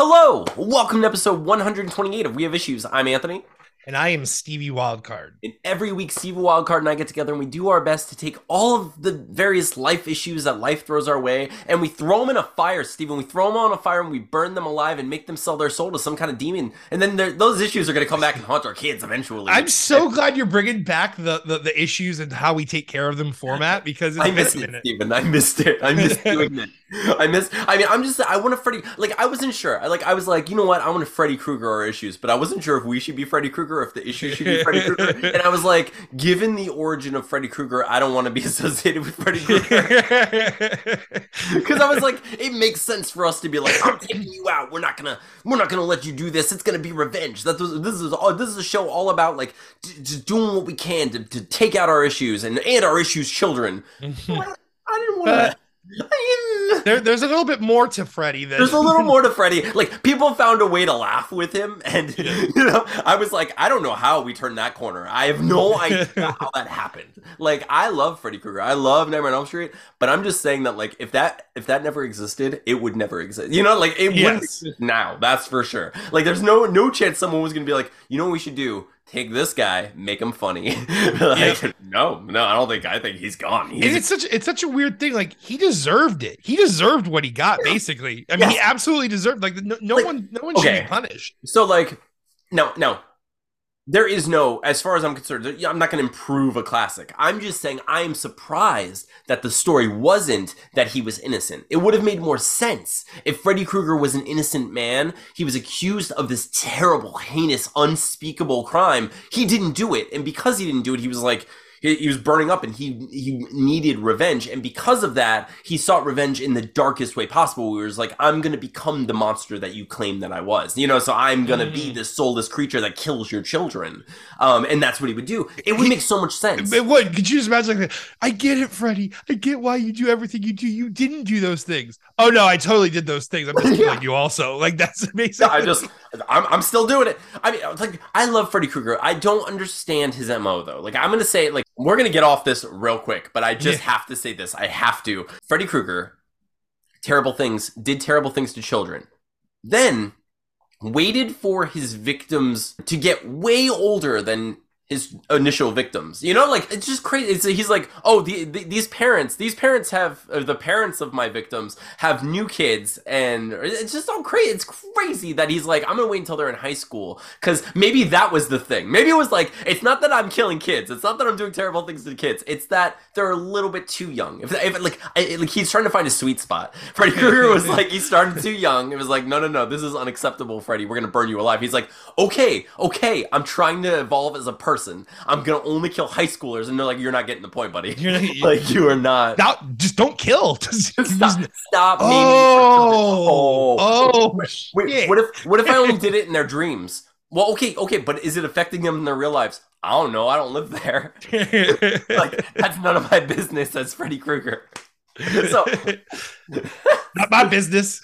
Hello, welcome to episode 128 of We Have Issues. I'm Anthony. And I am Stevie Wildcard. And every week, Stevie Wildcard and I get together and we do our best to take all of the various life issues that life throws our way and we throw them in a fire, Steven. We throw them on a fire and we burn them alive and make them sell their soul to some kind of demon. And then those issues are going to come back and haunt our kids eventually. I'm so and, glad you're bringing back the, the, the, issues and how we take care of them format because I missed it, Steven. I missed it. I missed doing it. I miss. I mean, I'm just. I want a Freddy. Like, I wasn't sure. Like, I was like, you know what? I want a Freddy Krueger our issues, but I wasn't sure if we should be Freddy Krueger, if the issue should be Freddy Krueger. and I was like, given the origin of Freddy Krueger, I don't want to be associated with Freddy Krueger because I was like, it makes sense for us to be like, I'm taking you out. We're not gonna. We're not gonna let you do this. It's gonna be revenge. That this is all. This is a show all about like just doing what we can to, to take out our issues and and our issues children. I didn't want to. There, there's a little bit more to Freddy. Than... There's a little more to Freddy. Like people found a way to laugh with him, and you know, I was like, I don't know how we turned that corner. I have no idea how that happened. Like, I love Freddy Krueger. I love Nightmare on Elm Street, but I'm just saying that like if that if that never existed, it would never exist. You know, like it yes. wouldn't exist now. That's for sure. Like, there's no no chance someone was gonna be like, you know, what we should do take this guy, make him funny. like, yep. no, no, I don't think. I think he's gone. He's, it's such it's such a weird thing. Like he deserved it. He deserved what he got. Basically, I mean, he absolutely deserved. Like no, no like, one, no one okay. should be punished. So like, no, no, there is no, as far as I'm concerned, I'm not going to improve a classic. I'm just saying I am surprised that the story wasn't that he was innocent. It would have made more sense if Freddy Krueger was an innocent man. He was accused of this terrible, heinous, unspeakable crime. He didn't do it. And because he didn't do it, he was like, he, he, was burning up and he he needed revenge. And because of that he sought revenge in the darkest way possible. He was like i'm gonna become the monster that you claim that i was. You know so i'm gonna mm. be this soulless creature that kills your children. Um and that's what he would do. It would make so much sense. It would. Could you just imagine like i get it freddy. I get why you do everything you do. You didn't do those things. Oh no i totally did those things. I'm just killing yeah. you also. Like that's amazing yeah, i just I'm, I'm still doing it i mean like i love freddy krueger i don't understand his mo though like i'm gonna say like we're gonna get off this real quick, but I just yeah. have to say this. I have to. Freddy Krueger, terrible things, did terrible things to children. Then waited for his victims to get way older than his initial victims. You know, like it's just crazy. It's, he's like, oh, the, the, these parents, these parents have uh, the parents of my victims have new kids, and it's just all crazy. It's crazy that he's like, I'm gonna wait until they're in high school because maybe that was the thing. Maybe it was like, it's not that I'm killing kids. It's not that I'm doing terrible things to kids. It's that they're a little bit too young. If, if like, I, like he's trying to find a sweet spot. Freddy Krueger was like, he started too young. It was like, no, no, no, this is unacceptable, Freddy. We're gonna burn you alive. He's like, okay, okay, I'm trying to evolve as a person person. I'm gonna only kill high schoolers, and they're like, "You're not getting the point, buddy. You're not, like you are not. Just don't kill. stop. Stop. Oh. Oh. oh wait, what if? What if I only did it in their dreams? Well, okay, okay, but is it affecting them in their real lives? I don't know. I don't live there. like that's none of my business. That's Freddy Krueger. So, not my business.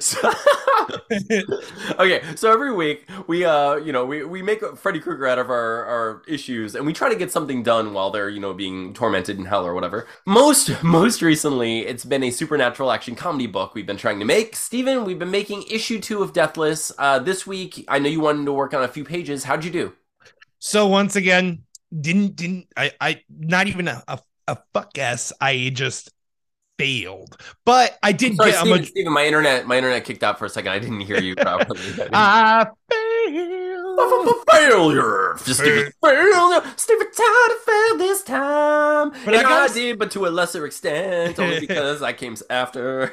So, okay, so every week we uh you know we, we make Freddy Krueger out of our, our issues and we try to get something done while they're you know being tormented in hell or whatever. Most most recently it's been a supernatural action comedy book we've been trying to make. Steven, we've been making issue two of Deathless. Uh, this week I know you wanted to work on a few pages. How'd you do? So once again, didn't didn't I I not even a, a, a fuck ass. I just failed. But I did sorry, get. Steven, a, Steven, my internet, my internet kicked out for a second. I didn't hear you properly. I failed. Failure. Just Stephen failure. Stephen Todd failed this time. But and I, I did, but to a lesser extent, only because I came after.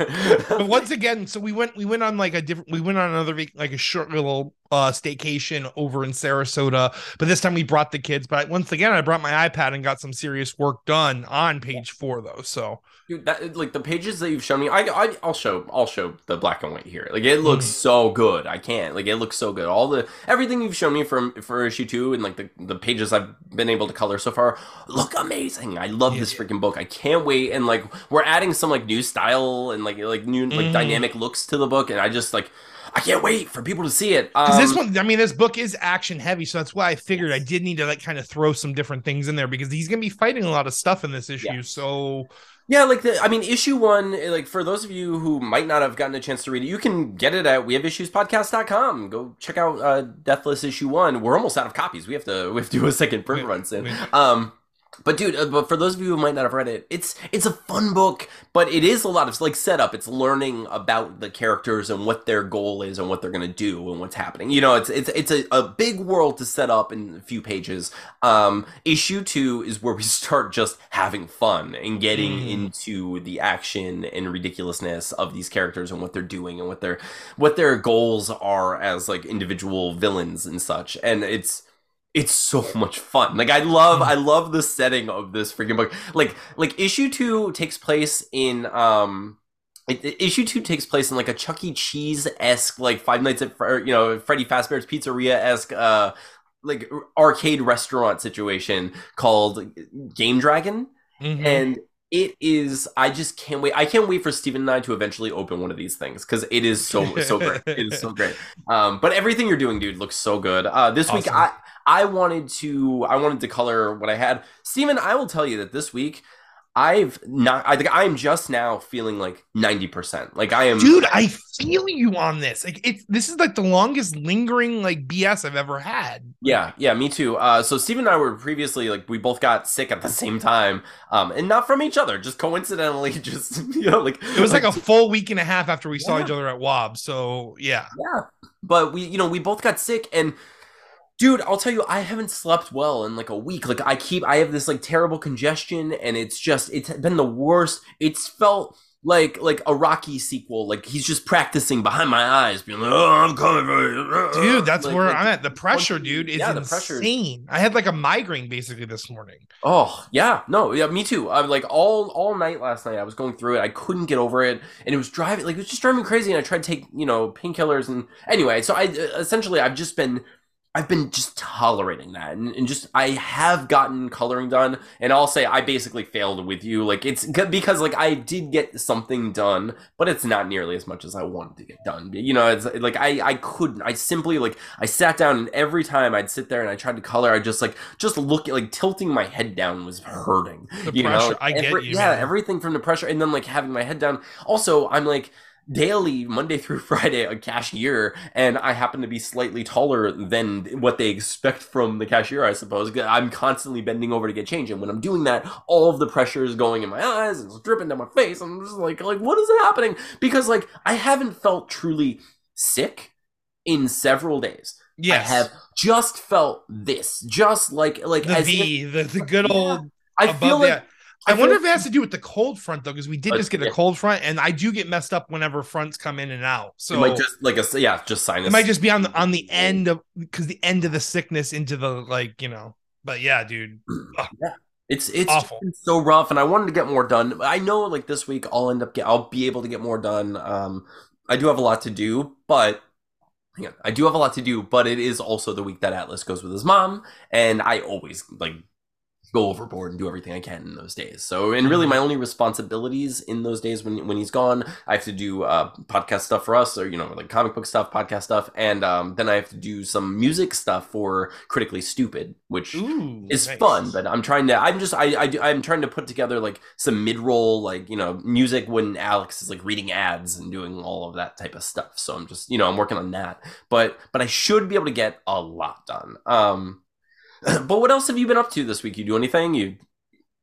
but once again, so we went, we went on like a different, we went on another like a short little uh staycation over in Sarasota. But this time we brought the kids. But once again, I brought my iPad and got some serious work done on page four, though. So Dude, that like the pages that you've shown me, I, I will show I'll show the black and white here. Like it looks mm. so good. I can't like it looks so good. All the everything you've shown me from for issue two and like the the pages I've been able to color so far look amazing. I love yeah, this freaking book. I can't wait. And like we're adding some like new style and like like new like mm. dynamic looks to the book, and I just like I can't wait for people to see it. Um, this one, I mean, this book is action heavy, so that's why I figured I did need to like kind of throw some different things in there because he's gonna be fighting a lot of stuff in this issue. Yeah. So Yeah, like the I mean, issue one, eh, like for those of you who might not have gotten a chance to read it, you can get it at we have issuespodcast.com. Go check out uh Deathless issue one. We're almost out of copies. We have to we have to do a second print run soon. Um but dude, uh, but for those of you who might not have read it, it's it's a fun book, but it is a lot of like setup. It's learning about the characters and what their goal is and what they're gonna do and what's happening. You know, it's it's it's a, a big world to set up in a few pages. Um, issue two is where we start just having fun and getting Mm. into the action and ridiculousness of these characters and what they're doing and what their what their goals are as like individual villains and such. And it's it's so much fun. Like I love I love the setting of this freaking book. Like like issue 2 takes place in um it, issue 2 takes place in like a Chuck E. Cheese-esque like Five Nights at you know Freddy Fazbear's Pizzeria-esque uh like arcade restaurant situation called Game Dragon mhm. and it is i just can't wait i can't wait for steven and i to eventually open one of these things because it is so so great it is so great. Um but everything you're doing dude looks so good. Uh this week i i wanted to i wanted to color what i had. Steven i will tell you that this week i've not i think i'm just now feeling like 90% like i am dude, I feel you on this. Like it's this is like the longest lingering like BS I've ever had. Yeah, yeah, me too. Uh, so Steve and I were previously like we both got sick at the same time, um, and not from each other, just coincidentally, just you know, like It was like a full week and a half after we saw each other at Wob. So yeah. Yeah. But we, you know, we both got sick and dude, I'll tell you, I haven't slept well in like a week. Like I keep I have this like terrible congestion and it's just it's been the worst. It's felt like like a Rocky sequel. Like he's just practicing behind my eyes, being like, "Oh, I'm coming for you." Dude, that's Like- where like- I'm at. The pressure, dude, is Yeah, the pressure insane. I had like a migraine basically this morning. Oh yeah, no, yeah, me too. i'm like all all night last night. I was going through it. I couldn't get over it, and it was driving like it was just driving me crazy. And I tried to take you know painkillers, and anyway, so I essentially I've just been I've been just tolerating that, and, and just I have gotten coloring done, and I'll say I basically failed with you. Like it's because like I did get something done, but it's not nearly as much as I wanted to get done. You know, it's like I I couldn't. I simply like I sat down, and every time I'd sit there and I tried to color, I just like just look at like tilting my head down was hurting. The you pressure. know, I get you. Yeah, man. everything from the pressure, and then like having my head down. Also, I'm like daily Monday through Friday a cashier, and I happen to be slightly taller than what they expect from the cashier. I suppose I'm constantly bending over to get change, and when I'm doing that, all of the pressure is going in my eyes and it's dripping down my face. I'm just like, like what is happening? Because like I haven't felt truly sick in several days. yes. I have just felt this, just like like the as if- V, the, the good Yeah. old I feel like the- I, wonder if it has to do with the cold front though, because we did Uh, just get a cold front, and I do get messed up whenever fronts come in and out. So it might just like a yeah, just sinus. it might just be on the on the end of because the end of the sickness into the like you know. But yeah, dude. Yeah, It's it's Awful. so rough, and I wanted to get more done. I know, like this week, I'll end up get. I'll be able to get more done. Um, I do have a lot to do, but on, I do have a lot to do. But it is also the week that Atlas goes with his mom, and I always like go overboard and do everything I can in those days. So, and really, my only responsibilities in those days when when he's gone, I have to do uh, podcast stuff for us, or you know, like comic book stuff, podcast stuff, and um, then I have to do some music stuff for Critically Stupid, which Ooh, is nice. fun but i'm trying to i'm just i, I do- i'm trying to put together like some mid-roll like you know music when alex is like reading ads and doing all of that type of stuff so i'm just you know i'm working on that but but i should be able to get a lot done um but what else have you been up to this week? You do anything? You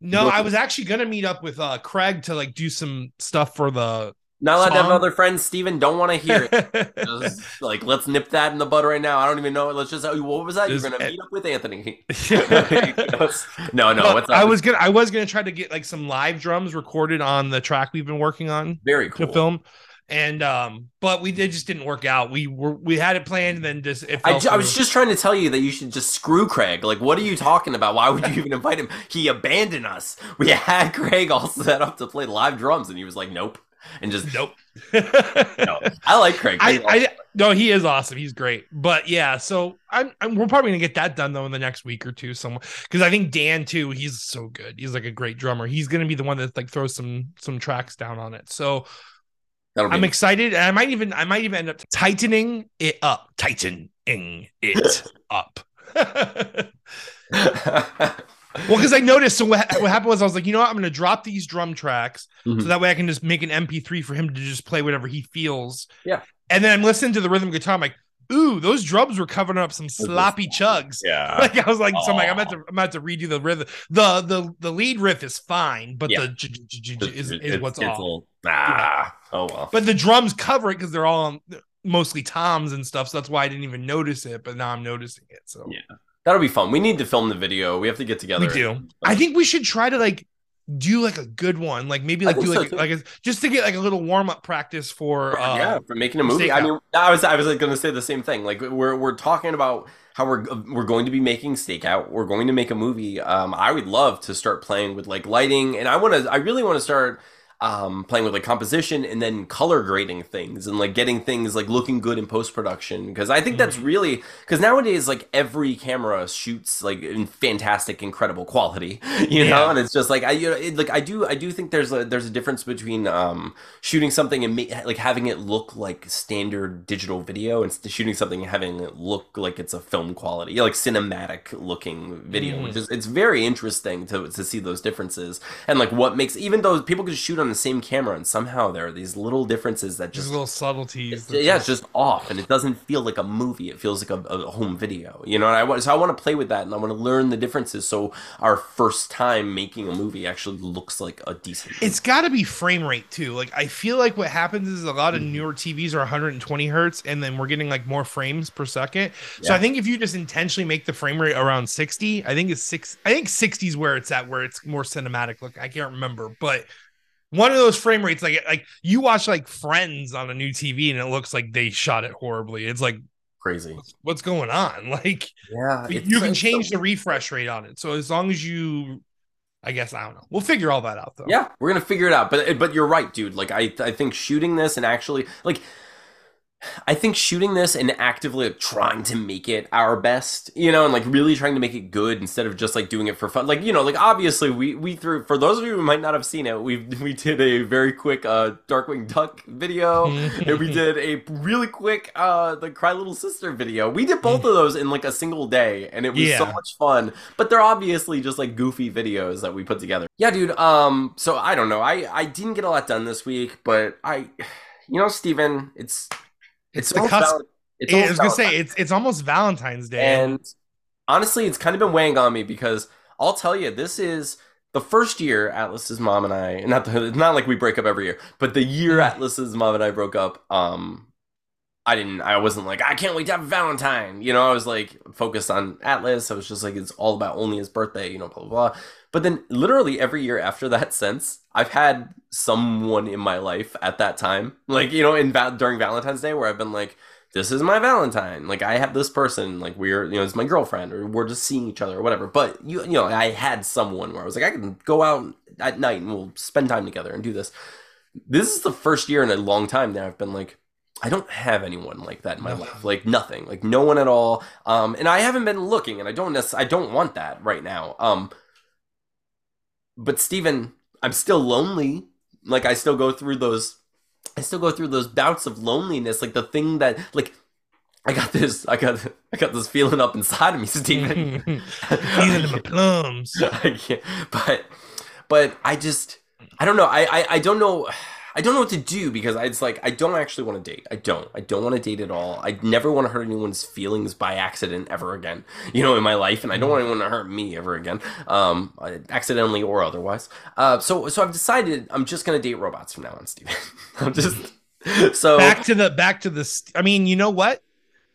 No, I was actually gonna meet up with uh Craig to like do some stuff for the not allowed to have Song? other friends steven don't want to hear it. Just, like let's nip that in the bud right now. I don't even know let's just what was that? You're gonna meet up with anthony. No no Well, what's up I was gonna I was gonna try to get like some live drums recorded on the track we've been working on very to cool. film. And um, but we did just didn't work out. We were we had it planned, and then just it I, ju- I was just trying to tell you that you should just screw Craig. Like, what are you talking about? Why would you even invite him? He abandoned us. We had Craig all set up to play live drums, and he was like, "Nope," and just nope. no. I like Craig. I, I no, he is awesome. He's great. But yeah, so I'm, I'm we're probably gonna get that done though in the next week or two, somewhere because I think Dan too. He's so good. He's like a great drummer. He's gonna be the one that like throws some some tracks down on it. So That'll I'm excited, and I might even I might even end up tightening it up, tightening it up. well, because I noticed. So what, what happened was I was like, you know what? I'm going to drop these drum tracks Mhm. so that way I can just make an MP3 for him to just play whatever he feels. Yeah. And then I'm listening to the rhythm guitar. I'm like, ooh, those drums were covering up some sloppy chugs. yeah. Like I was like, so I'm like, I'm about to, I'm about to redo the rhythm. The the the lead riff is fine, but Yeah. the j- j- j- is, is what's it's off. little- ah, oh well. But the drums cover it because they're all on, mostly toms and stuff. So that's why I didn't even notice it. But now I'm noticing it. So Yeah. That'll be fun. We need to film the video. We have to get together. we do. I think we should try to like do like a good one, like maybe like do so, like too. like a, just to get like a little warm up practice for uh yeah, for making a movie. I mean, I was I was going to say the same thing. Like we're we're talking about how we're we're going to be making Stakeout. We're going to make a movie. Um, I would love to start playing with like lighting, and I want to. I really want to start um playing with like composition and then color grading things and like getting things like looking good in post production because I think that's really because nowadays like every camera shoots like in fantastic incredible quality you know? And it's just like I you know it, like I do I do think there's a there's a difference between um shooting something and ma- like having it look like standard digital video and shooting something and having it look like it's a film quality like cinematic looking video Mm. which is it's very interesting to to see those differences and like what makes even though people could shoot on the same camera and somehow there are these little differences that just just little subtleties. yeah, it's just off, and it doesn't feel like a movie. It feels like a, a home video, you know. And I want, so I want to play with that, and I want to learn the differences, so our first time making a movie actually looks like a decent. It's got to be frame rate too. Like I feel like what happens is a lot of Mhm. newer TVs are 120 hertz, and then we're getting like more frames per second. So I think if you just intentionally make the frame rate around 60, I think it's six. I think 60 is where it's at, where it's more cinematic. Look, I can't remember, but one of those frame rates, like like you watch like Friends on a new TV, and it looks like they shot it horribly. It's like crazy. what's going on? Like Yeah, you can change the refresh rate on it. So as long as you, I guess I don't know. We'll figure all that out though. Yeah, we're gonna figure it out. But but you're right, dude. Like I I think shooting this and actually like I think shooting this and actively like, trying to make it our best, you know, and like really trying to make it good instead of just like doing it for fun. Like you know, like obviously we we threw for those of you who might not have seen it, we we did a very quick uh Darkwing Duck video. and we did a really quick uh the Cry Little Sister video. We did both of those in like a single day and it was so much fun. But they're obviously just like goofy videos that we put together. Yeah, dude. Um so I don't know. I I didn't get a lot done this week, but I you know, Steven, it's it's, It's the almost cusp- it's Yeah, I was gonna say Valentine's it's it's almost Valentine's Day. and honestly, it's kind of been weighing on me because I'll tell you, this is the first year Atlas's mom and I, not the, it's not like we break up every year, but the year Atlas's mom and I broke up, um, I didn't, I wasn't like, I can't wait to have a Valentine. You know, I was like focused on Atlas. I was just like, it's all about only his birthday, you know, blah, blah, blah. But then literally every year after that since, I've had someone in my life at that time, like, you know, in during Valentine's Day where I've been like, this is my Valentine. Like I have this person, like we're you know, it's my girlfriend, or we're just seeing each other, or whatever. But you you know, I had someone where I was like, I can go out at night and we'll spend time together and do this. This is the first year in a long time that I've been like, I don't have anyone like that in my life, like nothing, like no one at all. Um, and I haven't been looking, and I don't necess- I don't want that right now. Um, but Steven, I'm still lonely. Like I still go through those I still go through those bouts of loneliness, like the thing that like I got this I got I got this feeling up inside of me, Steven. Feeling my plums. But but I just I don't know. I, I I don't know I don't know what to do because I, it's like I don't actually want to date. I don't. I don't want to date at all. I never want to hurt anyone's feelings by accident ever again. You know, in my life, and I don't want anyone to hurt me ever again, um, accidentally or otherwise. Uh, so so I've decided I'm just gonna date robots from now on, Steven. I'm just so back to the back to the. st- I mean, you know what?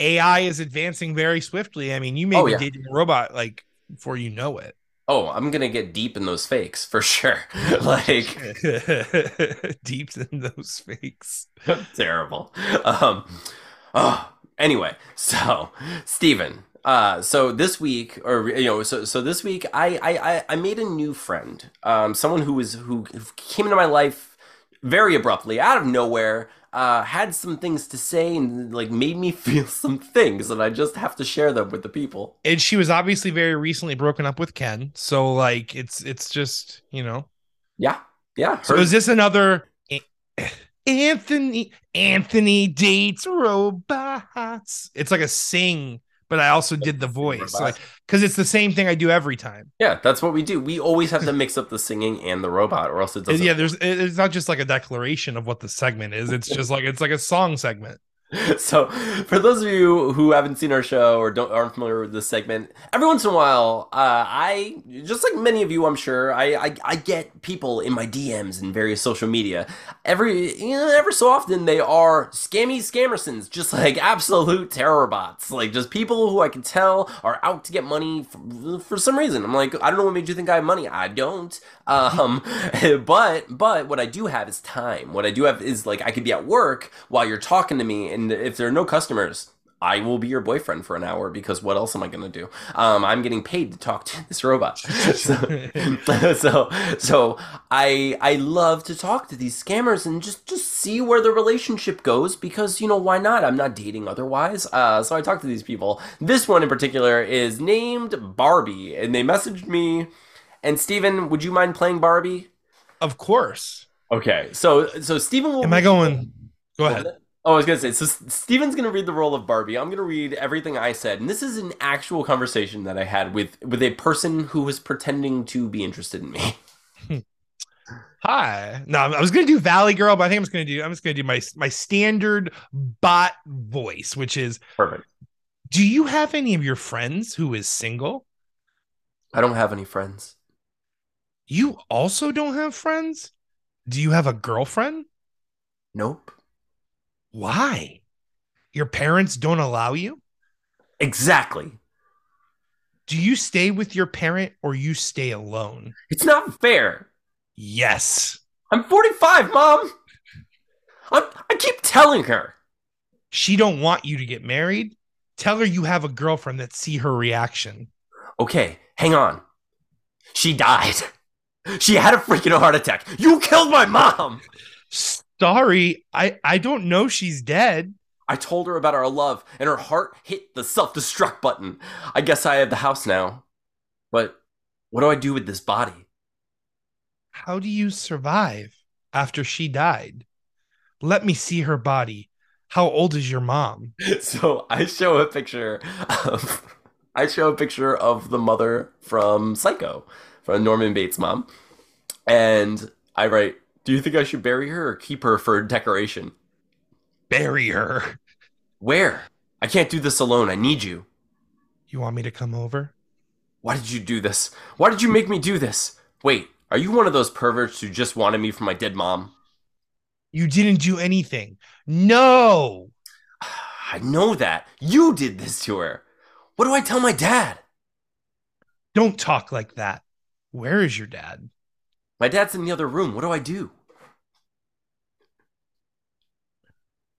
AI is advancing very swiftly. I mean, you may Oh, be yeah. dating a robot like before you know it. Oh, I'm gonna get deep in those fakes for sure. like Deep in those fakes. terrible. Um, oh, anyway, so Steven, uh, so this week, or you know, so so this week, I I I- I made a new friend, um, someone who was who came into my life very abruptly, out of nowhere. Uh, had some things to say and like made me feel some things, and I just have to share them with the people. And she was obviously very recently broken up with Ken. So like it's it's just, you know. Yeah, yeah. So is this another Anthony Anthony dates robots. It's like a sing, but I also did the voice, like because it's the same thing I do every time. Yeah, that's what we do. We always have to mix up the singing and the robot, or else it doesn't. Yeah, there's it's not just like a declaration of what the segment is. It's just like it's like a song segment. so for those of you who haven't seen our show or don't aren't familiar with this segment every once in a while uh, i just like many of you i'm sure I, I, I get people in my dms and various social media. Every you know ever so often they are scammy scammersons just like absolute terror bots. Like just people who i can tell are out to get money for, for some reason. I'm like i don't know what made you think i have money. I don't. Um but but what i do have is time. What i do have is like i could be at work while you're talking to me and if there are no customers, I will be your boyfriend for an hour because what else am I going to do? Um, I'm getting paid to talk to this robot. so, so, so I I love to talk to these scammers and just just see where the relationship goes because you know why not? I'm not dating otherwise. Uh, so I talk to these people. This one in particular is named Barbie, and they messaged me. And Steven, would you mind playing Barbie? Of course. Okay, so so Steven will. Am I going? Go ahead. Oh, I was gonna say. So Steven's gonna read the role of Barbie. I'm gonna read everything I said, and this is an actual conversation that I had with with a person who was pretending to be interested in me. Hi. No, I was gonna do Valley Girl, but I think I'm just gonna do. I'm just gonna do my my standard bot voice, which is perfect. Do you have any of your friends who is single? I don't have any friends. You also don't have friends? Do you have a girlfriend? Nope. Why? Your parents don't allow you? Exactly. Do you stay with your parent or you stay alone? It's not fair. Yes. I'm 45, mom. I'm, I keep telling her. She don't want you to get married. Tell her you have a girlfriend that see her reaction. Okay, hang on. She died. She had a freaking heart attack. You killed my mom sorry, I I don't know she's dead. I told her about our love, and her heart hit the self destruct button. I guess I have the house now. But what do I do with this body? How do you survive after she died? Let me see her body. How old is your mom? So I show a picture of I show a picture of the mother from Psycho, from Norman Bates' mom. And I write, do you think I should bury her or keep her for decoration? Bury her. Where? I can't do this alone. I need you. You want me to come over? Why did you do this? Why did you make me do this? Wait, are you one of those perverts who just wanted me for my dead mom? You didn't do anything. No. I know that. You did this to her. What do I tell my dad? Don't talk like that. Where is your dad? My dad's in the other room. What do I do?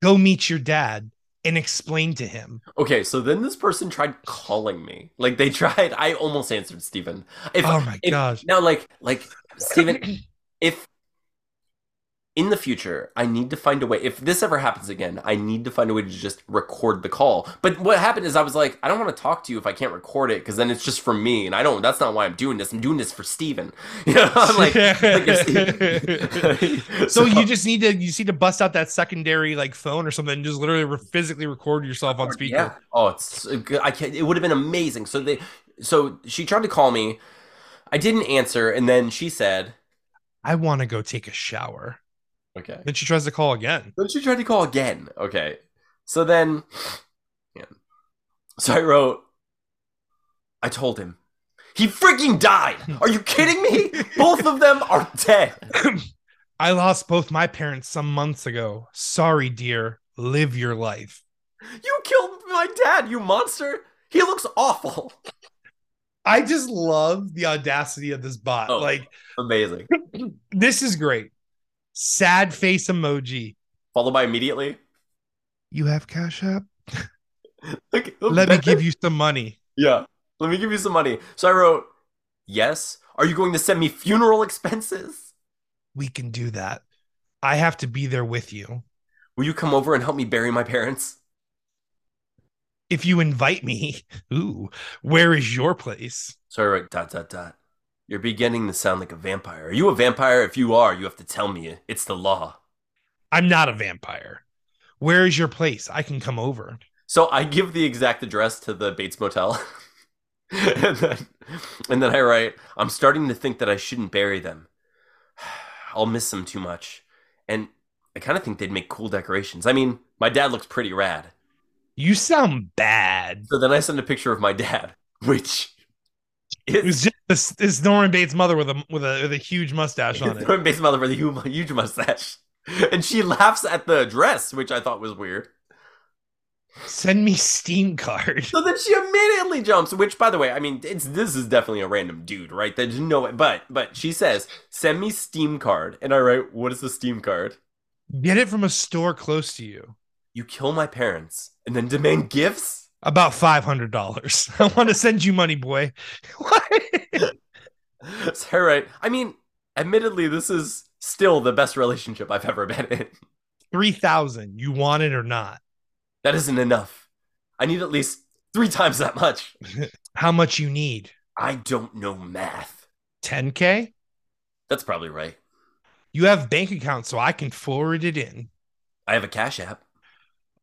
Go meet your dad and explain to him. Okay, so then this person tried calling me. Like they tried. I almost answered Stephen. If, oh my if, gosh! Now, like, like Stephen, if in the future, I need to find a way. If this ever happens again, I need to find a way to just record the call. But what happened is, I was like, I don't want to talk to you if I can't record it because then it's just for me, and I don't. That's not why I'm doing this. I'm doing this for Steven. You know, I'm like, like so, so, you just need to you need to bust out that secondary like phone or something, and just literally re- physically record yourself on speaker. Yeah. Oh, it's uh, I can't. It would have been amazing. So they, so she tried to call me. I didn't answer, and then she said, "I want to go take a shower." Okay. Then she tries to call again. Then she tried to call again. Okay. So then, yeah. So I wrote, I told him, he freaking died. Are you kidding me? both of them are dead. I lost both my parents some months ago. Sorry, dear. Live your life. You killed my dad, you monster. He looks awful. I just love the audacity of this bot. Oh, like amazing. this is great sad face emoji. Followed by immediately. You have Cash App? Let me give you some money. Yeah. Let me give you some money. So I wrote, Yes. Are you going to send me funeral expenses? We can do that. I have to be there with you. Will you come over and help me bury my parents? If you invite me, ooh, where is your place? Sorry, right, dot dot dot. You're beginning to sound like a vampire. Are you a vampire? If you are, you have to tell me. It's the law. I'm not a vampire. Where is your place? I can come over. So I give the exact address to the Bates Motel. and, then, and then I write, I'm starting to think that I shouldn't bury them. I'll miss them too much. And I kind of think they'd make cool decorations. I mean, my dad looks pretty rad. You sound bad. So then I send a picture of my dad, which it was just this, this Norman Bates mother with a with a with a huge mustache on it. Norman Bates mother with a huge, huge mustache, and she laughs at the dress, which I thought was weird. Send me Steam card. So then she immediately jumps, which by the way, I mean, it's this is definitely a random dude, right? There's no way but but she says, send me Steam card. And I write, what is the Steam card? Get it from a store close to you. You kill my parents and then demand gifts? About five hundred dollars. I want to send you money, boy. what? so, right. I mean, admittedly, this is still the best relationship I've ever been in. Three thousand. You want it or not? That isn't enough. I need at least three times that much. How much you need? I don't know math. 10K? That's probably right. You have bank account, so I can forward it in. I have a cash app.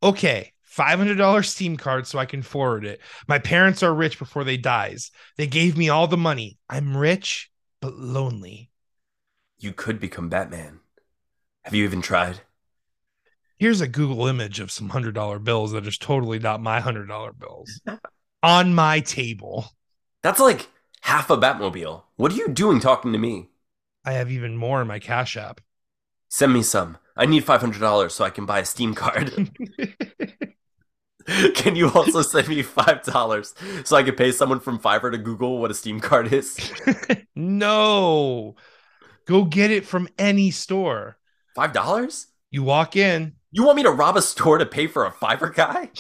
Okay. $500 Steam card so I can forward it. My parents are rich before they dies. They gave me all the money. I'm rich but lonely. You could become Batman. Have you even tried? here's a Google image of some hundred dollar bills that is totally not my hundred dollar bills on my table. That's like half a Batmobile. What are you doing talking to me? I have even more in my Cash App. Send me some. I need five hundred dollars so I can buy a Steam card. can you also send me five dollars so I can pay someone from Fiverr to Google what a Steam card is? no. Go get it from any store. Five dollars? You walk in, you want me to rob a store to pay for a Fiverr guy?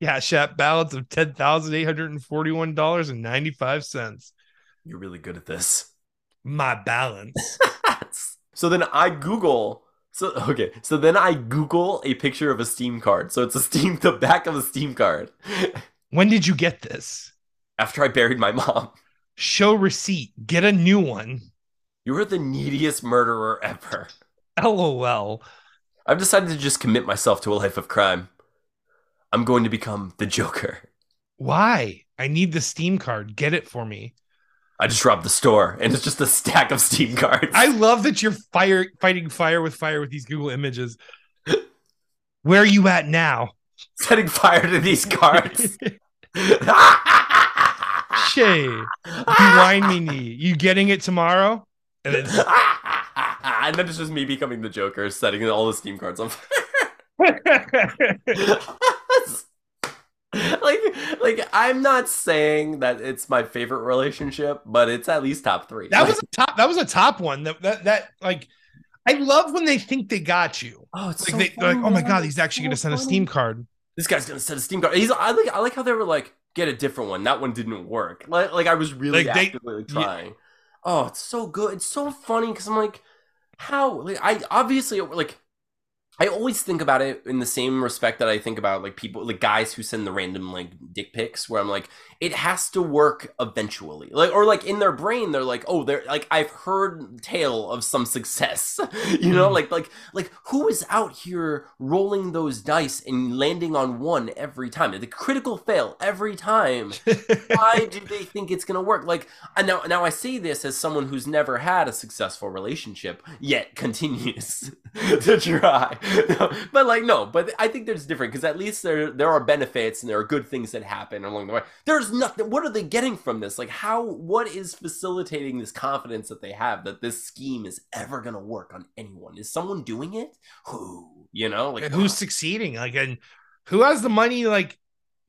Yeah, Shap balance of ten thousand eight hundred and forty-one dollars and ninety-five cents. You're really good at this. My balance. so then I Google. So okay, so then I Google a picture of a Steam card. So it's a Steam, the back of a Steam card. When did you get this? After I buried my mom. Show receipt. Get a new one. You are the neediest murderer ever. LOL. I've decided to just commit myself to a life of crime. I'm going to become the Joker. Why? I need the Steam card. Get it for me. I just robbed the store, and it's just a stack of Steam cards. I love that you're fire fighting fire with fire with these Google images. Where are you at now? Setting fire to these cards. Shay, you whine me knee. You getting it tomorrow? And it's and then it's just me becoming the Joker, setting all the Steam cards on fire. Like, like I'm not saying that it's my favorite relationship, but it's at least top three. That like, was a top. That was a top one. That that, that like. I love when they think they got you. Oh, it's like, so they, funny, like, oh my god, he's actually so going to send funny. a Steam card. This guy's going to send a Steam card. He's. I like. I like how they were like, get a different one. That one didn't work. Like, like I was really like, actively they, trying. Yeah. Oh, it's so good. It's so funny because I'm like, how like I obviously like I always think about it in the same respect that I think about like people like guys who send the random like dick pics where I'm like it has to work eventually. Like or like in their brain they're like oh they're like I've heard tale of some success. you know mm. like like like who is out here rolling those dice and landing on one every time? The critical fail every time. Why do they think it's going to work? Like now now I say this as someone who's never had a successful relationship yet continues to try. but like no, but I think there's different because at least there there are benefits and there are good things that happen along the way. There's nothing. What are they getting from this? Like how? What is facilitating this confidence that they have that this scheme is ever gonna work on anyone? Is someone doing it? Who? You know, like and who's succeeding? Like and who has the money? Like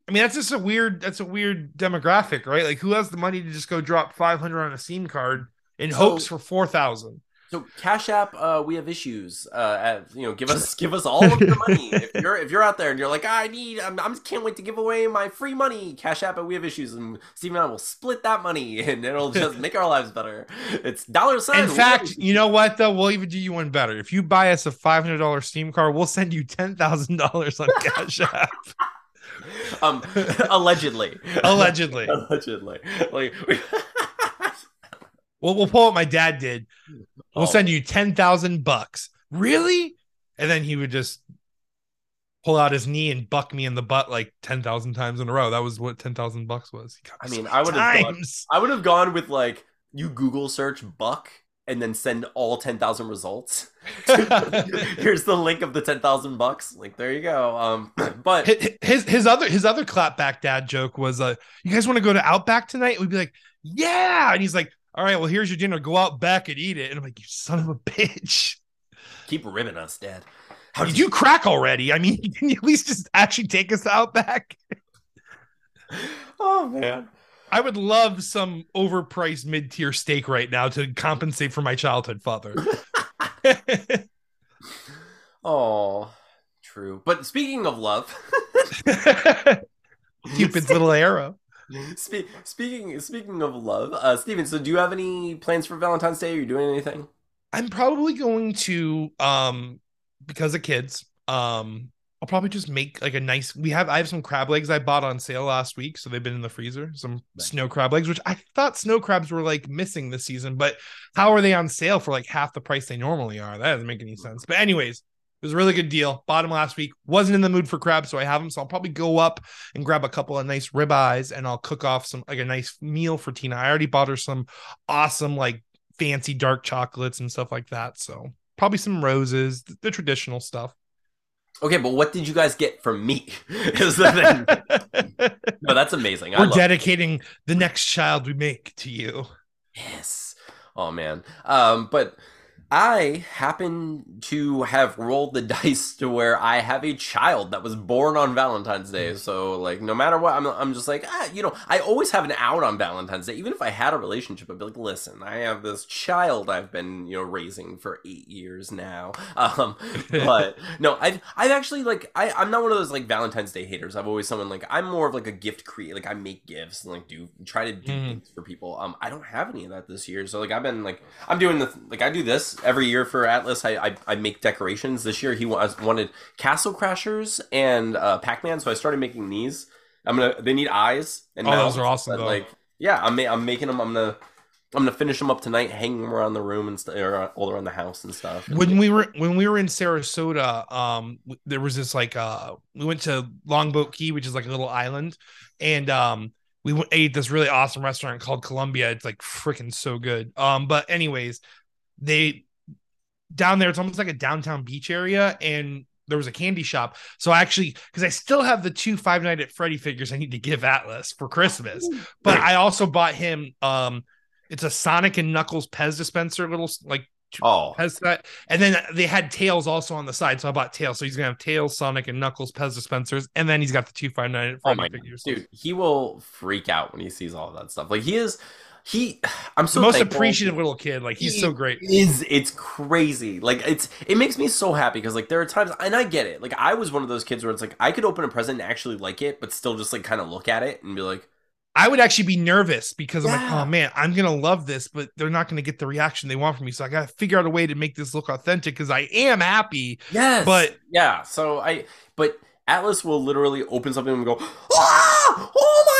I mean, that's just a weird. That's a weird demographic, right? Like, who has the money to just go drop five hundred on a Steam card in so, hopes for four thousand? So Cash App, uh, we have issues. Uh, at, you know, give us give us all of your money. if you're if you're out there and you're like, I need, I'm, I'm can't wait to give away my free money. Cash App, we have issues, and Steve and I will split that money, and it'll just make our lives better. It's dollar sign. In fact, you know what though? We'll even do you one better. If you buy us a five hundred dollars Steam card, we'll send you ten thousand dollars on Cash App. um, allegedly, allegedly, allegedly, like. We'll, we'll pull what my dad did. We'll oh. send you 10,000 bucks. Really? and then he would just pull out his knee and buck me in the butt like 10,000 times in a row. That was what 10,000 bucks was. I mean, I would have gone, I would have gone with like you Google search buck and then send all 10,000 results. Here's the link of the 10,000 bucks. Like there you go. Um but his his other his other clapback dad joke was uh you guys want to go to Outback tonight? We'd be like, "Yeah." And he's like, "All right, well here's your dinner. Go out back and eat it." And I'm like, "You son of a bitch." Keep ribbing us, dad. How did you crack already? I mean, can you at least just actually take us out back? oh man. I would love some overpriced mid-tier steak right now to compensate for my childhood father. oh, true. But speaking of love, Cupid's little arrow. Spe- speaking speaking of love, uh, Steven, so do you have any plans for Valentine's Day? Are you doing anything? I'm probably going to um because of kids. Um, I'll probably just make like a nice. We have I have some crab legs I bought on sale last week, so they've been in the freezer. Some snow crab legs, which I thought snow crabs were like missing this season, but how are they on sale for like half the price they normally are? That doesn't make any sense. But anyways, it was a really good deal. Bought them last week. Wasn't in the mood for crabs, so I have them. So I'll probably go up and grab a couple of nice ribeyes, and I'll cook off some like a nice meal for Tina. I already bought her some awesome like fancy dark chocolates and stuff like that. So probably some roses, the, the traditional stuff. Okay, but what did you guys get from me? Is the thing. no, that's amazing. We're dedicating the next child we make to you. Yes. Oh man. Um, but I happen to have rolled the dice to where I have a child that was born on Valentine's Day. Mm. So like no matter what, I'm I'm just like ah, you know, I always have an out on Valentine's Day. Even if I had a relationship, I'd be like, listen, I have this child I've been you know raising for eight years now. Um, but no, I've I've actually like I I'm not one of those like Valentine's Day haters. I've always someone like I'm more of like a gift create. Like I make gifts and like do try to do mm. things for people. Um, I don't have any of that this year. So like I've been like I'm doing the like I do this every year for Atlas. I, I, I make decorations. This year he wanted Castle Crashers and uh, Pac Man, so I started making these. I'm gonna. They need eyes and oh, those are awesome. like yeah, I'm I'm making them. I'm gonna. I'm gonna finish them up tonight, hang them around the room and st- or uh, all around the house and stuff. When we were when we were in Sarasota, um, there was this like uh, we went to Longboat Key, which is like a little island, and um, we went, ate this really awesome restaurant called Columbia. It's like freaking so good. Um, but anyways, they down there. It's almost like a downtown beach area, and there was a candy shop. So I actually, because I still have the two Five Night at Freddy figures, I need to give Atlas for Christmas. But I also bought him. Um, it's a Sonic and Knuckles Pez dispenser, little like Oh, Pez that, and then they had Tails also on the side, so I bought Tails. So he's gonna have Tails, Sonic, and Knuckles Pez dispensers, and then he's got the two Five Night at Freddy oh figures. Dude, he will freak out when he sees all that stuff. Like he is he i'm so the most thankful. appreciative little kid like he's he so great is it's crazy like it's it makes me so happy because like there are times and i get it like i was one of those kids where it's like i could open a present and actually like it but still just like kind of look at it and be like I would actually be nervous because I'm like, oh man, I'm gonna love this, but they're not gonna get the reaction they want from me. So I gotta figure out a way to make this look authentic because I am happy. Yes. But yeah, so I but Atlas will literally open something and go, ah! oh my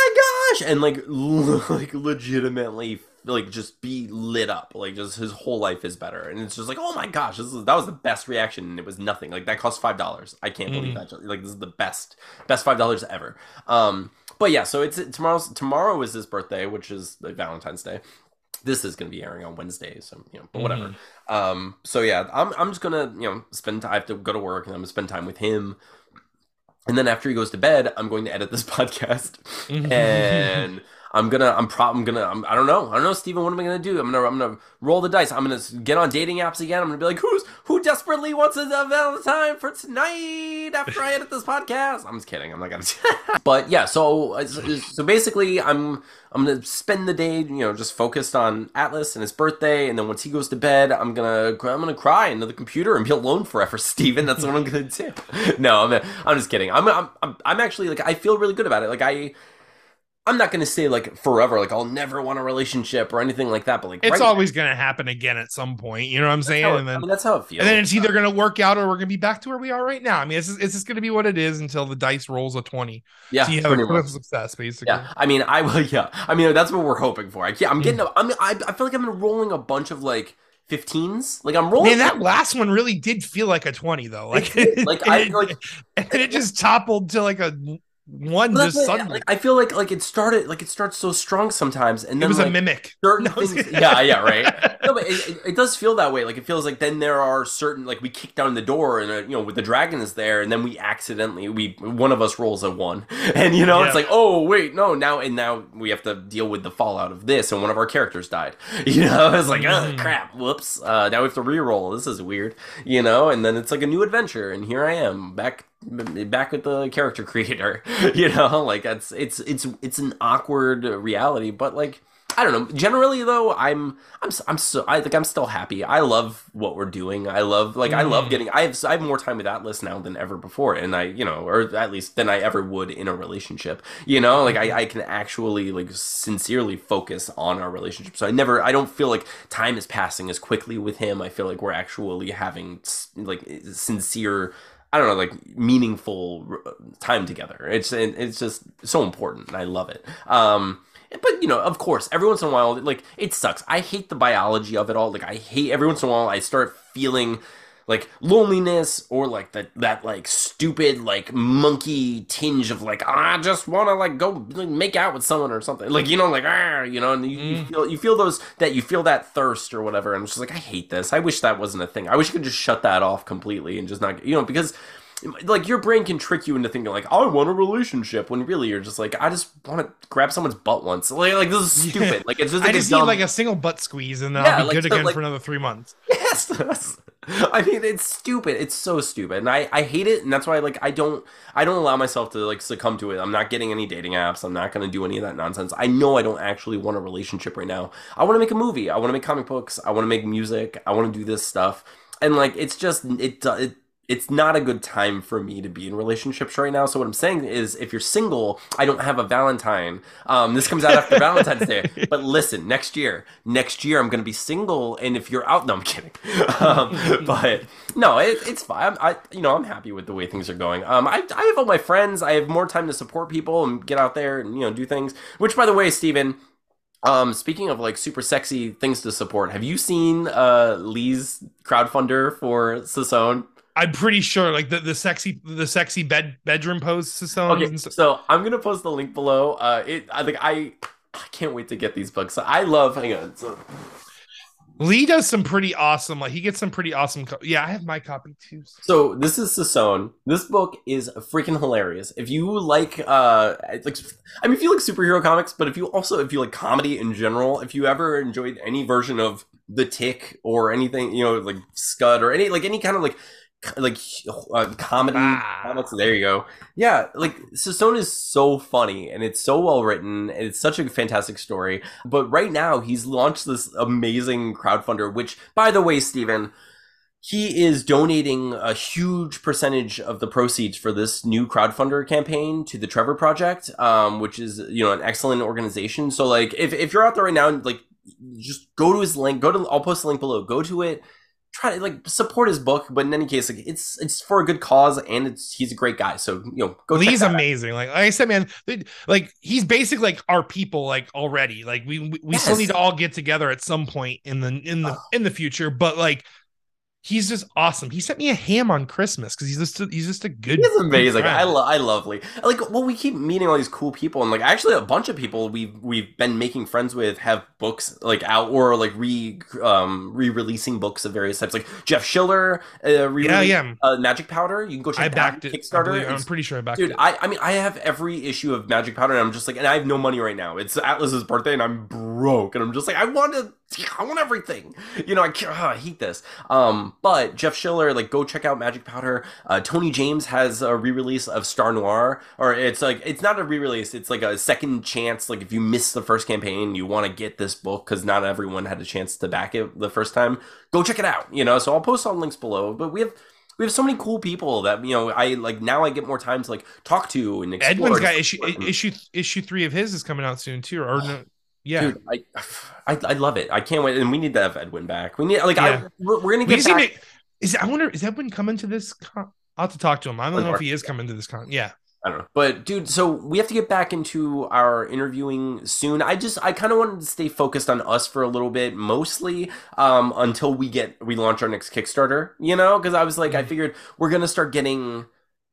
gosh, and like like legitimately like just be lit up like just his whole life is better and it's just like oh my gosh this is that was the best reaction and it was nothing like that cost five dollars i can't mm. believe that like this is the best best five dollars ever um but yeah so it's tomorrow's tomorrow is his birthday which is like valentine's day this is going to be airing on Wednesday, so you know, but whatever. Mm-hmm. Um, so yeah, I'm I'm just gonna you know spend. Time, I have to go to work and I'm gonna spend time with him and then after he goes to bed, I'm going to edit this podcast, mm-hmm. and I'm gonna, I'm probably gonna, I'm, I don't know, I don't know, Steven, what am I gonna do? I'm gonna, I'm gonna roll the dice. I'm gonna get on dating apps again. I'm gonna be like, who's, who desperately wants a Valentine for tonight after I edit this podcast? I'm just kidding. I'm not gonna. but yeah, so, so basically, I'm, I'm gonna spend the day, you know, just focused on Atlas and his birthday, and then once he goes to bed, I'm gonna, I'm gonna cry into the computer and be alone forever, Steven. That's what I'm gonna do. no, I'm, I'm just kidding. I'm, I'm, I'm actually like, I feel really good about it. Like I. I'm not going to say like forever, like I'll never want a relationship or anything like that, but like it's right always going to happen again at some point. You know what I'm saying? It, and then I mean, that's how it feels. And then it's either going to work out or we're going to be back to where we are right now. I mean, it's just, it's just going to be what it is until the dice rolls a 20. Yeah. So you have a success, basically. Yeah. I mean, I will, yeah. I mean, that's what we're hoping for. I can't, I'm getting, mm. I'm, I, I feel like I've been rolling a bunch of like 15s. Like I'm rolling. Man, that last one really did feel like a 20 though. Like, like I like, and it just toppled to like a one just suddenly. Like, I feel like like it started like it starts so strong sometimes, and then it was like, a mimic. Certain no, things, yeah, yeah, right. no, but it, it, it, does feel that way. Like it feels like then there are certain like we kick down the door and uh, you know with the dragon is there, and then we accidentally we one of us rolls a one, and you know yeah. it's like oh wait no now and now we have to deal with the fallout of this, and one of our characters died. You know it's like oh crap, whoops. Uh, now we have to re-roll. This is weird. You know, and then it's like a new adventure, and here I am back back with the character creator you know like that's it's it's it's an awkward reality but like I don't know. Generally, though, I'm I'm I'm so I think I'm still happy. I love what we're doing. I love like mm. I love mm. getting. I have I have more time with Atlas now than ever before, and I you know, or at least than I ever would in a relationship. You know, like I I can actually like sincerely focus on our relationship. So I never I don't feel like time is passing as quickly with him. I feel like we're actually having like sincere I don't know, like meaningful time together. It's it's just so important, and I love it. Um, but you know, of course, every once in a while, like it sucks. I hate the biology of it all. Like I hate every once in a while, I start feeling like loneliness or like that that like stupid like monkey tinge of like I just want to like go like, make out with someone or something. Like you know like ah you know and you, mm. you, feel you feel those that you feel that thirst or whatever and I'm just like I hate this. I wish that wasn't a thing. I wish you could just shut that off completely and just not you know because like your brain can trick you into thinking like I want a relationship when really you're just like I just want to grab someone's butt once. Like, like this is stupid. Like it's just like I just dumb... need like a single butt squeeze and then yeah, I'll be like, good again like, for another three months. Yes. I mean it's stupid. It's so stupid. And I I hate it and that's why like I don't I don't allow myself to like succumb to it. I'm not getting any dating apps. I'm not going to do any of that nonsense. I know I don't actually want a relationship right now. I want to make a movie. I want to make comic books. I want to make music. I want to do this stuff and like it's just it, it it's not a good time for me to be in relationships right now. So what I'm saying is, if you're single, I don't have a Valentine. Um, this comes out after Valentine's Day. But listen, next year, next year I'm going to be single, and if you're out, no, I'm kidding. Um, but no, it, it's fine. I, you know, I'm happy with the way things are going. Um, I, I have all my friends. I have more time to support people and get out there and you know do things. Which, by the way, Steven, um, speaking of like super sexy things to support, have you seen uh Lee's crowdfunder for Sasson? I'm pretty sure, like the, the sexy the sexy bed bedroom pose. So, okay, so I'm gonna post the link below. Uh, it I like I I can't wait to get these books. I love. Hang on. So. Lee does some pretty awesome. Like he gets some pretty awesome. Co- yeah, I have my copy too. So this is Sasson. This book is freaking hilarious. If you like, uh, like, I mean, if you like superhero comics, but if you also if you like comedy in general, if you ever enjoyed any version of The Tick or anything, you know, like Scud or any like any kind of like like uh, comedy. Ah. there you go. Yeah like Sasson is so funny and it's so well written and it's such a fantastic story. But right now he's launched this amazing crowdfunder which by the way Steven he is donating a huge percentage of the proceeds for this new crowdfunder campaign to the Trevor Project, um, which is you know an excellent organization. So like if, if you're out there right now, like just go to his link, go to I'll post the link below, go to it, try to like support his book, but in any case, like it's it's for a good cause and it's he's a great guy. So you know, go. He's amazing. Like, like I said, man, like he's basically like our people, like already. Like we we, we yes. still need to all get together at some point in the in the oh. in the future, but like he's just awesome. He sent me a ham on Christmas because he's just a, he's just a good. He's amazing. I love I lovely. Like well, we keep meeting all these cool people, and like actually a bunch of people we've we've been making friends with have books like out or like re um re releasing books of various types. Like Jeff Schiller, uh, yeah, yeah, uh, Magic Powder. You can go check I backed it. Kickstarter. I am pretty sure I backed dude, it. Dude, I I mean I have every issue of Magic Powder, and I'm just like, and I have no money right now. It's Atlas's birthday, and I'm broke, and I'm just like, I want to I want everything. You know, I, oh, I hate this. Um, but Jeff Schiller, like, go check out Magic Powder. Uh, Tony James has a re-release of Star Noir, or it's like it's not a re-release. It's like a second chance. Like, if you missed the first campaign, you want to get this book because not everyone had a chance to back it the first time. Go check it out. You know, so I'll post all links below. But we have we have so many cool people that you know I like now I get more time to like talk to and explore. Edwin's got issue issue issue three of his is coming out soon too, or no, yeah, Dude, I, I, I love it. I can't wait, and we need to have Edwin back. We need like yeah. I, we're, we're, gonna get. back. is I wonder is Edwin coming to this? Con- I'll have to talk to him. I don't know if he is coming to this con. Yeah. I don't know. But dude, so we have to get back into our interviewing soon. I just I kind of wanted to stay focused on us for a little bit, mostly um until we get we launch our next Kickstarter, you know, because I was like I figured we're going to start getting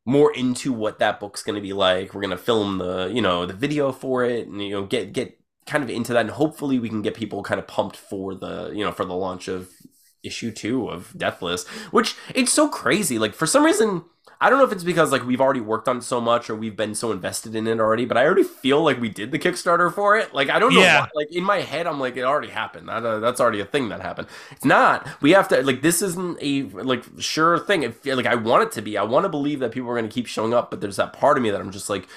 more into what that book's going to be like. We're going to film the, you know, the video for it and you know get get kind of into that and hopefully we can get people kind of pumped for the, you know, for the launch of issue 2 of Deathless, which it's so crazy. Like for some reason I don't know if it's because like we've already worked on so much or we've been so invested in it already, but I already feel like we did the Kickstarter for it. Like I don't know, Yeah. why. like in my head, I'm like it already happened. That, uh, that's already a thing that happened. It's not. We have to like this isn't a like sure thing. It, like I want it to be. I want to believe that people are going to keep showing up, but there's that part of me that I'm just like.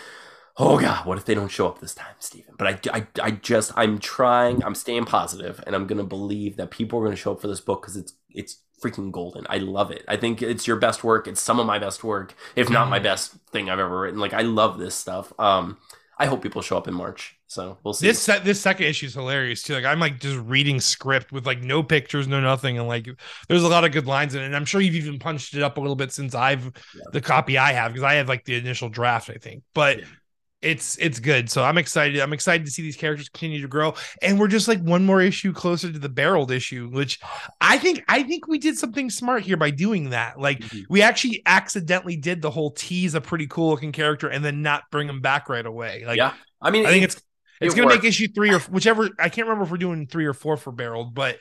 Oh god, what if they don't show up this time, Steven? But I, I, I just, I'm trying, I'm staying positive, and I'm gonna believe that people are gonna show up for this book because it's, it's freaking golden. I love it. I think it's your best work. It's some of my best work, if not my Mhm. best thing I've ever written. Like I love this stuff. Um, I hope people show up in March. So we'll see. This set this second issue is hilarious too. Like I'm like just reading script with like no pictures, no nothing, and like there's a lot of good lines in it. And I'm sure you've even punched it up a little bit since I've Yeah. the copy I have because I have like the initial draft, I think. But Yeah. It's it's good. So I'm excited. I'm excited to see these characters continue to grow. And we're just like one more issue closer to the barreled issue, which I think I think we did something smart here by doing that. Like Mhm. we actually accidentally did the whole tease a pretty cool looking character and then not bring him back right away. Like yeah, I mean, I think it- it's it's it gonna worked. make issue three or whichever. I can't remember if we're doing three or four for barreled, but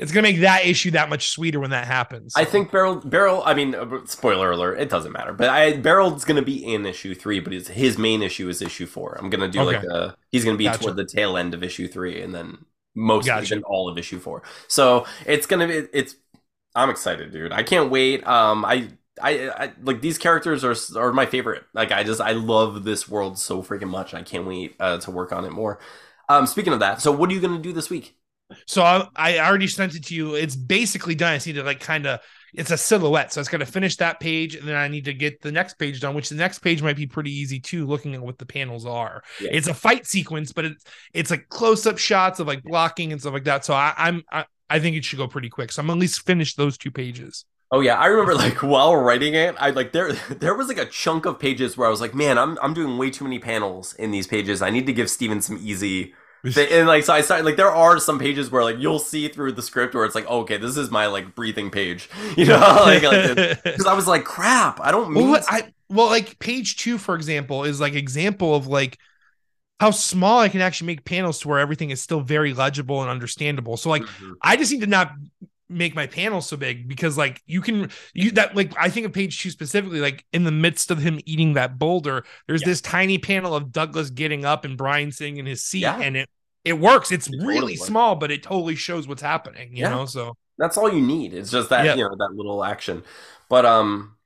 it's gonna make that issue that much sweeter when that happens. I think Beryl, Beryl. I mean, uh, spoiler alert. It doesn't matter. But I, Beryl's gonna be in issue three, but his, his main issue is issue four. I'm gonna do like Okay. a. He's gonna be Gotcha. toward the tail end of issue three, and then most Gotcha. even all of issue four. So it's gonna be. It's. I'm excited, dude. I can't wait. Um, I. I, I like these characters are are my favorite. Like I just I love this world so freaking much. I can't wait uh, to work on it more. Um, speaking of that, so what are you gonna do this week? So I, I already sent it to you. It's basically done. I just need to like kind of. It's a silhouette, so it's gonna finish that page, and then I need to get the next page done. Which the next page might be pretty easy too, looking at what the panels are. Yeah. It's a fight sequence, but it's it's like close up shots of like blocking and stuff like that. So I, I'm I, I think it should go pretty quick. So I'm at least finish those two pages. Oh yeah, I remember like while writing it, I like there there was like a chunk of pages where I was like, man, I'm I'm doing way too many panels in these pages. I need to give Steven some ezy. thi- And like so I started like there are some pages where like you'll see through the script where it's like, okay, this is my like breathing page. You know, like because I was like, crap, I don't Well, mean what I well, like page two, for example, is like example of like how small I can actually make panels to where everything is still very legible and understandable. So like Mhm. I just need to not make my panel so big because like you can you that like I think of page two specifically, like in the midst of him eating that boulder, there's Yeah. this tiny panel of Douglas getting up and Brian sitting in his seat, Yeah. and it it works. It's It totally really works. small, but it totally shows what's happening, you Yeah. know. So That's all you need. It's just that you know that little action. But um,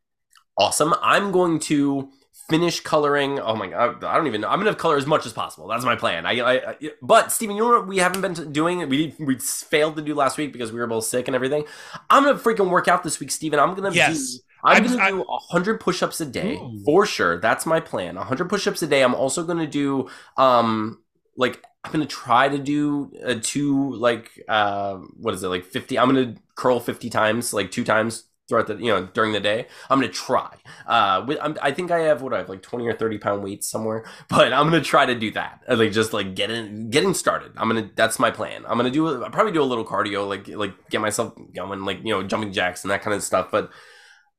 awesome. I'm going to finish coloring. Oh my god, I don't even know. I'm gonna color as much as possible. That's my plan. I, I, I but Steven, you know what we haven't been doing? We we failed to do last week because we were both sick and everything. I'm gonna freaking work out this week, Steven. I'm gonna Yes. do. I'm I'm- gonna do 100 push-ups a day Ooh. for sure. That's my plan. 100 push-ups a day. I'm also gonna do um like I'm gonna try to do a two like uh what is it like 50? I'm gonna curl 50 times, like two times throughout the you know during the day. I'm gonna try. Uh, with, I'm, I think I have what I have like 20 or 30 pound weights somewhere, but I'm gonna try to do that. Like just like getting getting started. I'm gonna that's my plan. I'm gonna do I'll probably do a little cardio, like like get myself going, like you know jumping jacks and that kind of stuff. But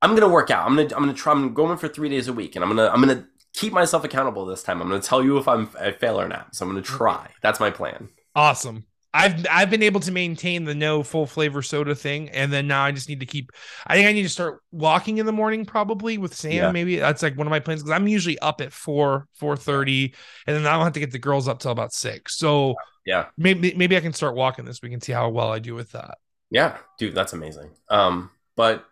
I'm gonna work out. I'm gonna I'm gonna try. I'm going for three days a week, and I'm gonna I'm gonna keep myself accountable this time. I'm gonna tell you if I'm I fail or not. So I'm gonna try. That's my plan. Awesome. I've I've been able to maintain the no full flavor soda thing, and then now I just need to keep. I think I need to start walking in the morning, probably with Sam. Yeah. Maybe that's like one of my plans because I'm usually up at four four thirty, and then I don't have to get the girls up till about six. So Yeah. maybe maybe I can start walking this week and see how well I do with that. Yeah, dude, that's amazing. Um, but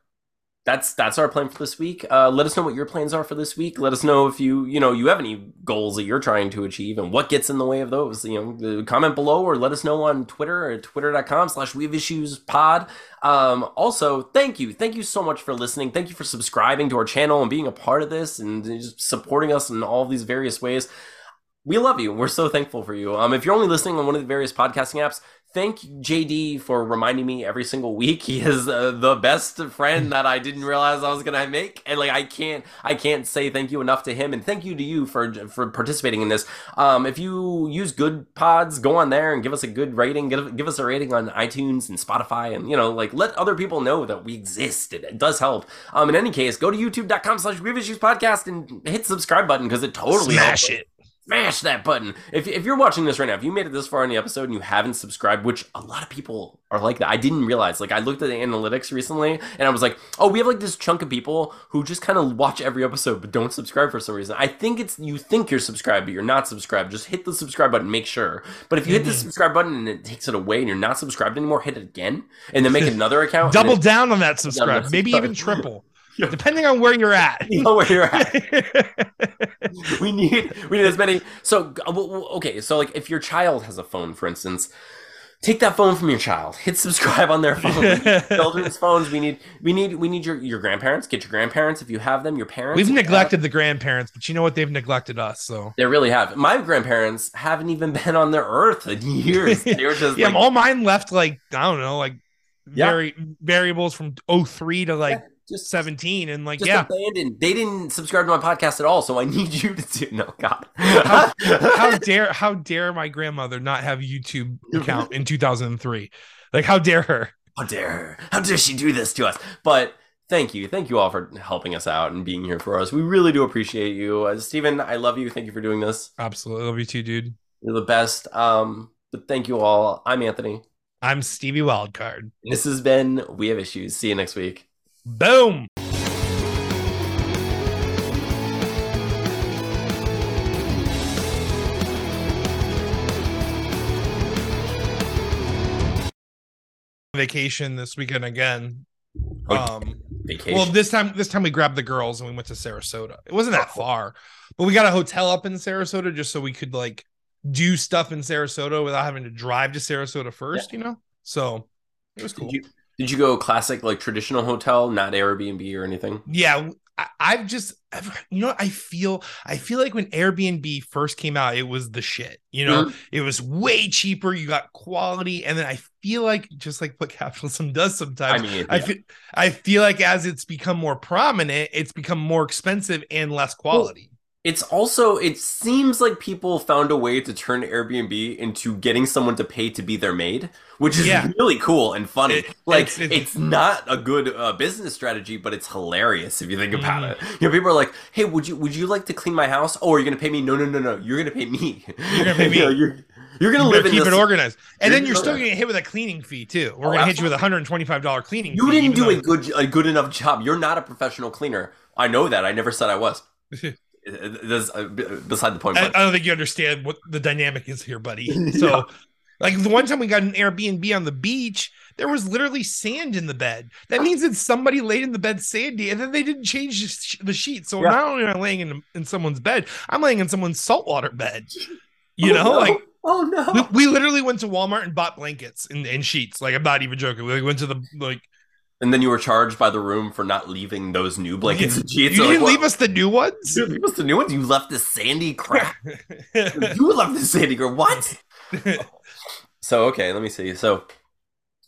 that's that's our plan for this week. Uh, let us know what your plans are for this week. Let us know if you you know you have any goals that you're trying to achieve and what gets in the way of those. You know, comment below or let us know on Twitter at twitter.com slash we have issues pod. Um, also, thank you, thank you so much for listening. Thank you for subscribing to our channel and being a part of this and just supporting us in all these various ways. We love you. We're so thankful for you. Um, if you're only listening on one of the various podcasting apps, thank JD for reminding me every single week. He is uh, the best friend that I didn't realize I was gonna make, and like I can't, I can't say thank you enough to him, and thank you to you for for participating in this. Um, if you use Good Pods, go on there and give us a good rating. Give give us a rating on iTunes and Spotify, and you know, like let other people know that we exist. It, it does help. Um, in any case, go to YouTube.com/slash Issues Podcast and hit subscribe button because it totally Smash helps. it. Smash that button. If, if you're watching this right now, if you made it this far in the episode and you haven't subscribed, which a lot of people are like that, I didn't realize. Like, I looked at the analytics recently and I was like, oh, we have like this chunk of people who just kind of watch every episode but don't subscribe for some reason. I think it's you think you're subscribed, but you're not subscribed. Just hit the subscribe button, make sure. But if you hit the Mhm. subscribe button and it takes it away and you're not subscribed anymore, hit it again and then make another account. Double down on that subscribe, maybe even triple. Depending on where you're at. You know where you're at. we need we need as many so uh, okay so like if your child has a phone for instance take that phone from your child hit subscribe on their phone children's phones we need we need we need your your grandparents get your grandparents if you have them your parents We've neglected the grandparents, but you know what? They've neglected us. So they really have my grandparents haven't even been on their earth in years they were just yeah, like, all mine left like I don't know, like Yeah. very variables from 03 to like just 17 and like yeah abandoned they didn't subscribe to my podcast at all so i need you to do no god How- how dare how dare my grandmother not have a YouTube account in 2003? Like how dare her? How dare her? How dare she do this to us? But thank you. Thank you all for helping us out and being here for us. We really do appreciate you. Uh, Steven, I love you. Thank you for doing this. Absolutely love you too, dude. You're the best. Um, but thank you all. I'm Anthony. I'm Stevie Wildcard. This has been We Have Issues. See you next week. Boom. Vacation this weekend again. Oh, Um, Vacation. well, this time this time we grabbed the girls and we went to Sarasota. It wasn't that far, but we got a hotel up in Sarasota just so we could like do stuff in Sarasota without having to drive to Sarasota first. You know, so it was cool. did you did you go classic like traditional hotel, not Airbnb or anything? yeah i've just I've, you know i feel i feel like when airbnb first came out it was the shit you know Mm-hmm. it was way cheaper you got quality and then i feel like just like what capitalism does sometimes. I mean, I feel I feel like as it's become more prominent, it's become more expensive and less quality. It's also it seems like people found a way to turn Airbnb into getting someone to pay to be their maid, which is Yeah. really cool and funny. It- like it's- it's, it's- not a good uh, business strategy, but it's hilarious if you think about Mhm. it. You know, people are like, "Hey, would you would you like to clean my house? Oh, are you gonna pay me? No, no, no, no. You're gonna pay me. You're gonna pay me. You know, you're you're gonna You live in keep this. it organized, and You're then you're still gonna get hit with a cleaning fee too. We're Oh, gonna hit you with a hundred and twenty five dollar cleaning. You fee, didn't do a good a good enough job. You're not a professional cleaner. I know that. I never said I was. That's uh, beside the point. I, but- I don't think you understand what the dynamic is here, buddy. So, like the one time we got an Airbnb on the beach, there was literally sand in the bed. That means that somebody laid in the bed sandy, and then they didn't change the sh- the sheet. So Yeah. not only am I laying in in someone's bed, I'm laying in someone's saltwater bed. You Oh, know, no. like oh no. we, we literally went to Walmart and bought blankets and, and sheets. Like I'm not even joking. We went to the like And then you were charged by the room for not leaving those new blankets and sheets. you You're didn't like, leave "What? us the new ones. You leave us the new ones. You left the sandy crap. you left the sandy crap. What? so okay, let me see. So